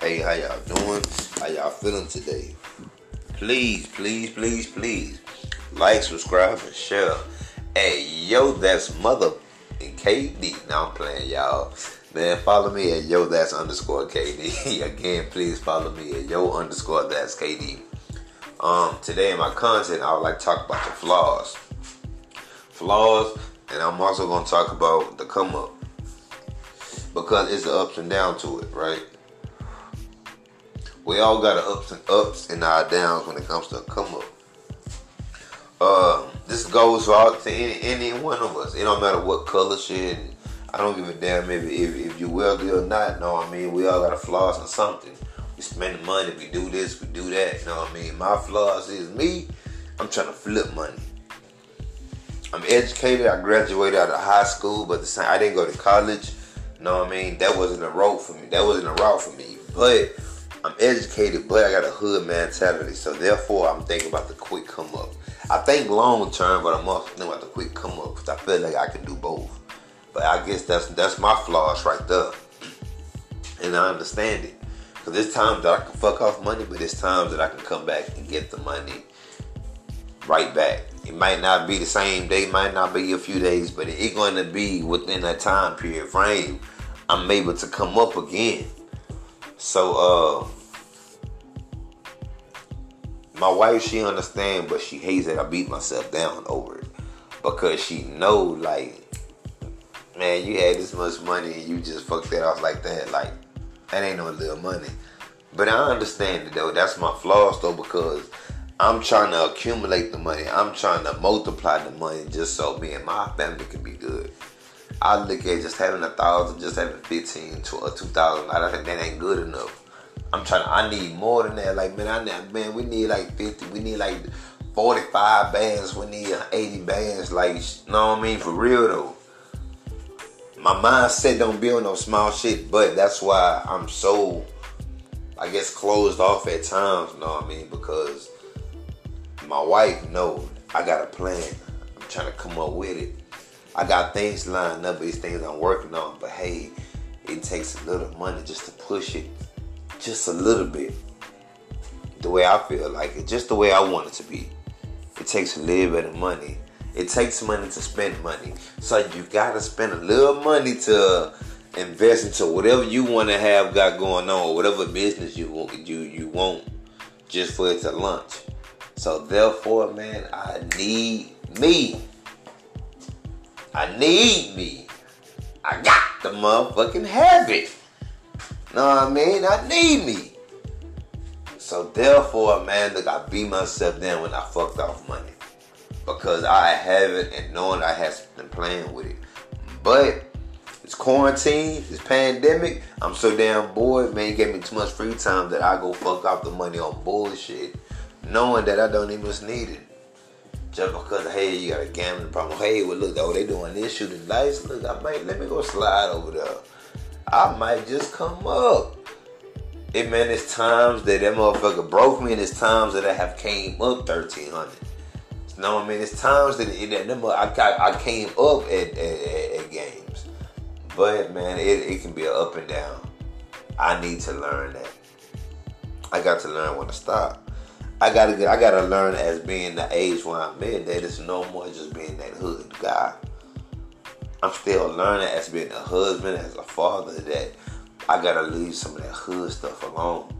Hey, how y'all doing? How y'all feeling today? Please, please, please, please like, subscribe, and share. Hey, yo, that's mother and KD. Now I'm playing y'all. Man, follow me at yo that's underscore KD. Again, please follow me at yo underscore that's KD. Um, today in my content, I would like to talk about the flaws. Flaws, and I'm also gonna talk about the come up. Because it's the ups and downs to it, right? We all got our ups and ups and our downs when it comes to come up. Uh, this goes out to any, any one of us. It don't matter what color shit. I don't give a damn if, if, if you're wealthy or not. No, I mean we all got a flaws in something. We spend the money, we do this, we do that. You know what I mean? My flaws is me. I'm trying to flip money. I'm educated. I graduated out of high school, but the same, I didn't go to college. You know what I mean? That wasn't a route for me. That wasn't a route for me. But I'm educated, but I got a hood mentality. So therefore, I'm thinking about the quick come up. I think long term, but I'm also thinking about the quick come up because I feel like I can do both. But I guess that's that's my flaws right there, and I understand it. Because there's times that I can fuck off money, but there's times that I can come back and get the money right back. It might not be the same day, might not be a few days, but it's going to be within that time period frame. I'm able to come up again. So, uh, my wife, she understand, but she hates that I beat myself down over it because she know, like, man, you had this much money and you just fucked that off like that. Like, that ain't no little money. But I understand it though. That's my flaws though because I'm trying to accumulate the money. I'm trying to multiply the money just so me and my family can be good. I look at just having a thousand, just having fifteen to a uh, two thousand. I think that ain't good enough. I'm trying. To, I need more than that. Like man, I need, man, we need like fifty. We need like forty five bands. We need uh, eighty bands. Like, you know what I mean? For real though. My mindset don't build no small shit, but that's why I'm so, I guess, closed off at times. You know what I mean? Because my wife knows I got a plan. I'm trying to come up with it. I got things lined up, these things I'm working on, but hey, it takes a little money just to push it just a little bit. The way I feel like it, just the way I want it to be. It takes a little bit of money. It takes money to spend money. So you gotta spend a little money to invest into whatever you want to have got going on, or whatever business you want you you want, just for it to launch. So therefore, man, I need me. I need me. I got the motherfucking habit. Know what I mean? I need me. So therefore, man, look, I beat myself down when I fucked off money. Because I have it and knowing I have been playing with it. But it's quarantine, it's pandemic. I'm so damn bored, man. It gave me too much free time that I go fuck off the money on bullshit. Knowing that I don't even need it. Just because, hey, you got a gambling problem. Hey, well, look, oh, they doing this, shooting lights. Look, I might, let me go slide over there. I might just come up. It man, it's times that that motherfucker broke me, and it's times that I have came up thirteen hundred. You know what I mean? It's times that, it, that number I got, I came up at, at, at games, but man, it, it can be an up and down. I need to learn that. I got to learn when to stop. I gotta I gotta learn as being the age where I'm at that it's no more just being that hood guy. I'm still learning as being a husband, as a father, that I gotta leave some of that hood stuff alone.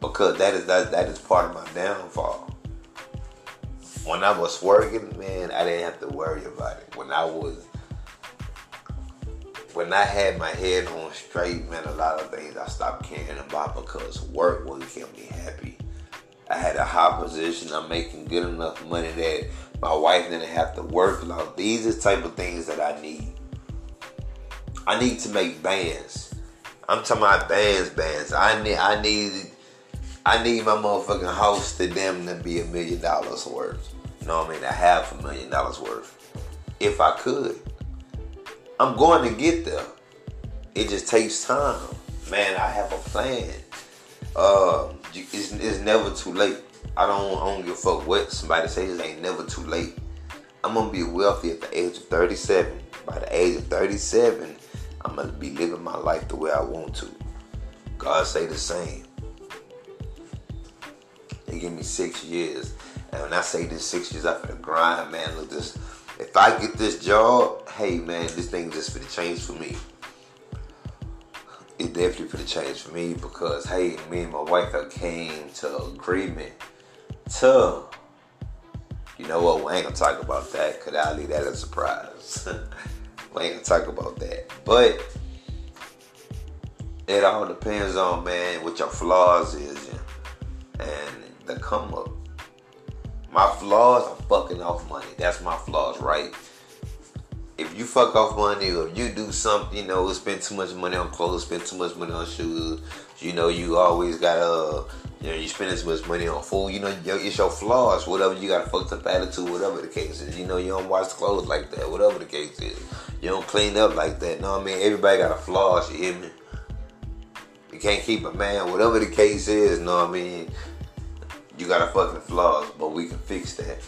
Because that is that that is part of my downfall. When I was working, man, I didn't have to worry about it. When I was when I had my head on straight, man, a lot of things I stopped caring about because work would keep me happy. I had a high position. I'm making good enough money that my wife didn't have to work. Like these are the type of things that I need. I need to make bands. I'm talking about bands, bands. I need, I need, I need my motherfucking house to them to be a million dollars worth. You know what I mean? A half a million dollars worth. If I could, I'm going to get there. It just takes time, man. I have a plan. Uh, it's, it's never too late. I don't, I don't give a fuck what somebody says. It ain't never too late. I'm gonna be wealthy at the age of 37. By the age of 37, I'm gonna be living my life the way I want to. God say the same. He give me six years. And when I say this six years after the grind, man, look this if I get this job, hey man, this thing just for the change for me. It definitely for the change for me because hey, me and my wife have came to agreement to you know what, we ain't gonna talk about that because I'll leave that as a surprise. we ain't gonna talk about that. But it all depends on man what your flaws is and the come up. My flaws are fucking off money. That's my flaws, right? If you fuck off money or you do something, you know, spend too much money on clothes, spend too much money on shoes, you know, you always gotta, you know, you spending too much money on food, you know, it's your flaws, whatever, you got a fucked up attitude, whatever the case is. You know, you don't wash clothes like that, whatever the case is. You don't clean up like that, you know what I mean? Everybody got a flaws, you hear me? You can't keep a man, whatever the case is, you know what I mean? You got a fucking flaws, but we can fix that.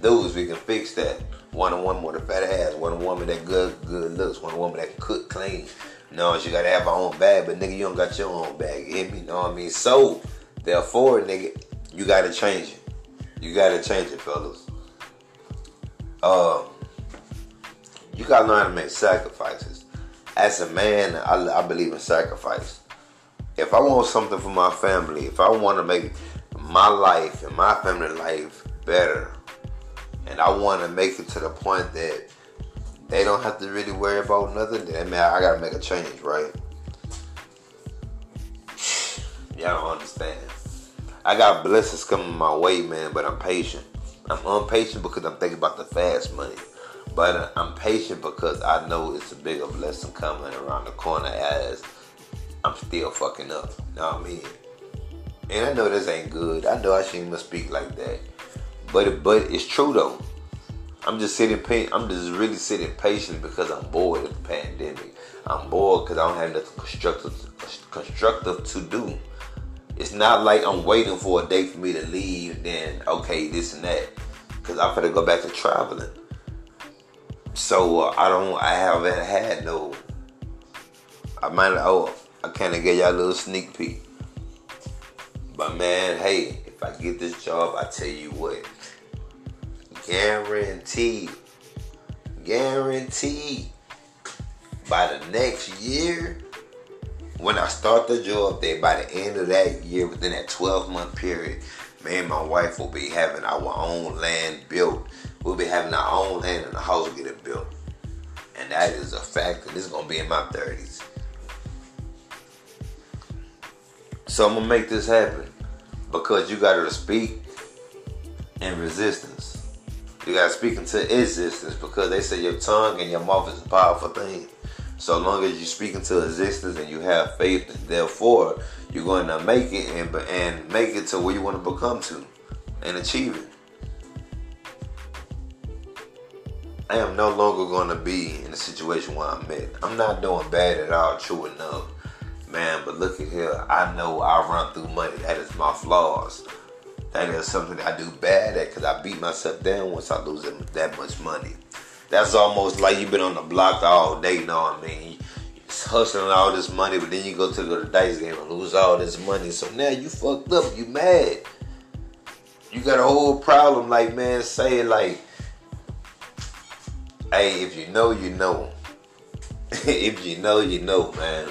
Dudes, we can fix that. One a woman with a fat ass, one a woman that good good looks, one a woman that cook clean. No, she gotta have her own bag, but nigga, you don't got your own bag. You me? Know what I mean? So, therefore, nigga, you gotta change it. You gotta change it, fellas. Um, you gotta learn how to make sacrifices. As a man, I, I believe in sacrifice if I want something for my family, if I want to make my life and my family life better, and I want to make it to the point that they don't have to really worry about nothing, then man, I gotta make a change, right? Y'all don't understand. I got blessings coming my way, man, but I'm patient. I'm impatient because I'm thinking about the fast money. But uh, I'm patient because I know it's a bigger blessing coming around the corner as I'm still fucking up. You know what I mean? And I know this ain't good. I know I shouldn't even speak like that. But but it's true though. I'm just sitting I'm just really sitting patient because I'm bored of the pandemic. I'm bored because I don't have nothing constructive constructive to do. It's not like I'm waiting for a day for me to leave, then okay, this and that. Cause I'm gonna go back to traveling. So uh, I don't I haven't had no I might oh I kind of gave y'all a little sneak peek. But man, hey, if I get this job, I tell you what, guaranteed, guaranteed, by the next year, when I start the job, there by the end of that year, within that 12 month period, me and my wife will be having our own land built. We'll be having our own land and the house getting built. And that is a fact, and this is gonna be in my 30s. So I'm gonna make this happen because you gotta speak in resistance. You gotta speak into existence because they say your tongue and your mouth is a powerful thing. So long as you speak into existence and you have faith, and therefore you're going to make it and and make it to where you want to become to and achieve it. I am no longer going to be in the situation where I'm at. I'm not doing bad at all, true enough. Man, but look at here. I know I run through money. That is my flaws. That is something I do bad at because I beat myself down once I lose that much money. That's almost like you've been on the block all day, you know what I mean? hustling all this money, but then you go to the dice game and lose all this money. So now you fucked up. You mad. You got a whole problem, like man, say like, hey, if you know, you know. if you know, you know, man.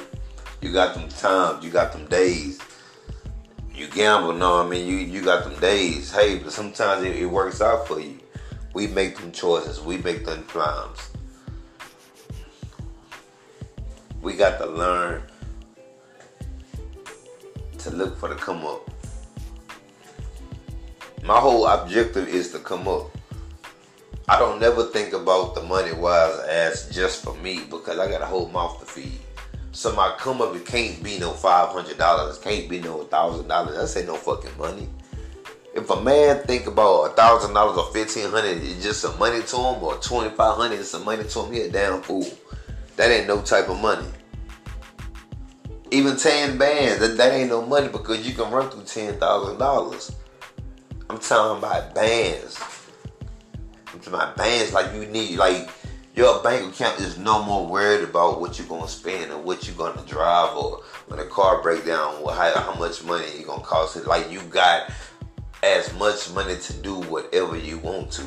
You got them times, you got them days. You gamble, no, I mean, you you got them days. Hey, but sometimes it, it works out for you. We make them choices. We make them plans. We got to learn to look for the come up. My whole objective is to come up. I don't never think about the money wise as just for me because I got a whole mouth to feed. So my come up, it can't be no five hundred dollars, can't be no thousand dollars. That's ain't no fucking money. If a man think about a thousand dollars or fifteen hundred is just some money to him, or twenty five hundred is some money to him, he a damn fool. That ain't no type of money. Even ten bands, that, that ain't no money because you can run through ten thousand dollars. I'm talking about bands. I'm talking about bands like you need like your bank account is no more worried about what you're gonna spend or what you're gonna drive or when a car break down, well, how, how much money you gonna cost it. Like you got as much money to do whatever you want to.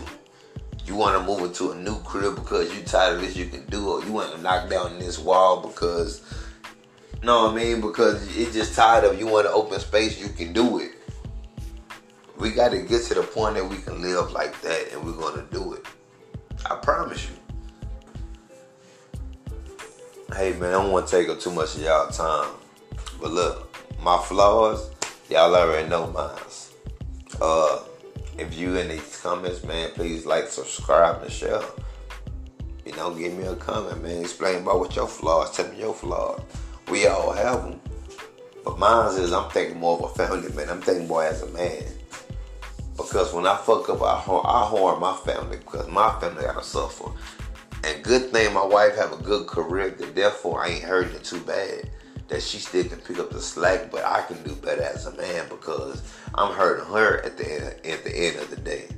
You want to move into a new crib because you tired of this, you can do it. You want to knock down this wall because, you know what I mean? Because it's just tired of you want to open space, you can do it. We got to get to the point that we can live like that, and we're gonna do it. I promise you. Hey man, I don't want to take up too much of y'all time, but look, my flaws, y'all already know mine. Uh, if you in these comments, man, please like, subscribe, and share. You know, give me a comment, man. Explain about what your flaws. Tell me your flaws. We all have them. But mine is I'm thinking more of a family man. I'm thinking more as a man. Because when I fuck up, I harm, I harm my family because my family gotta suffer. Good thing my wife have a good career, that therefore I ain't hurting it too bad. That she still can pick up the slack, but I can do better as a man because I'm hurting her at the end, at the end of the day.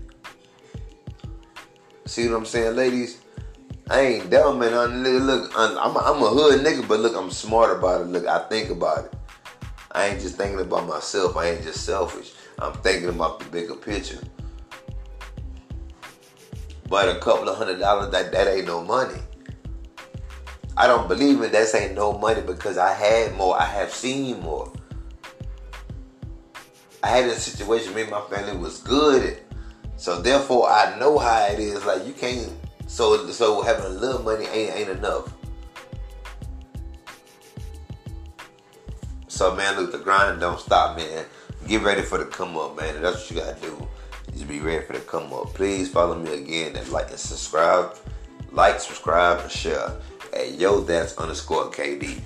See what I'm saying, ladies? I ain't dumb, man. I'm, look, I'm, I'm a hood nigga, but look, I'm smart about it. Look, I think about it. I ain't just thinking about myself. I ain't just selfish. I'm thinking about the bigger picture. But a couple of hundred dollars, that, that ain't no money. I don't believe it. That ain't no money because I had more. I have seen more. I had a situation, me and my family was good. So therefore I know how it is. Like you can't so so having a little money ain't ain't enough. So man, look, the grind don't stop, man. Get ready for the come up, man. That's what you gotta do. Be ready for the come up. Please follow me again and like and subscribe. Like, subscribe, and share. Hey, yo, that's underscore KD.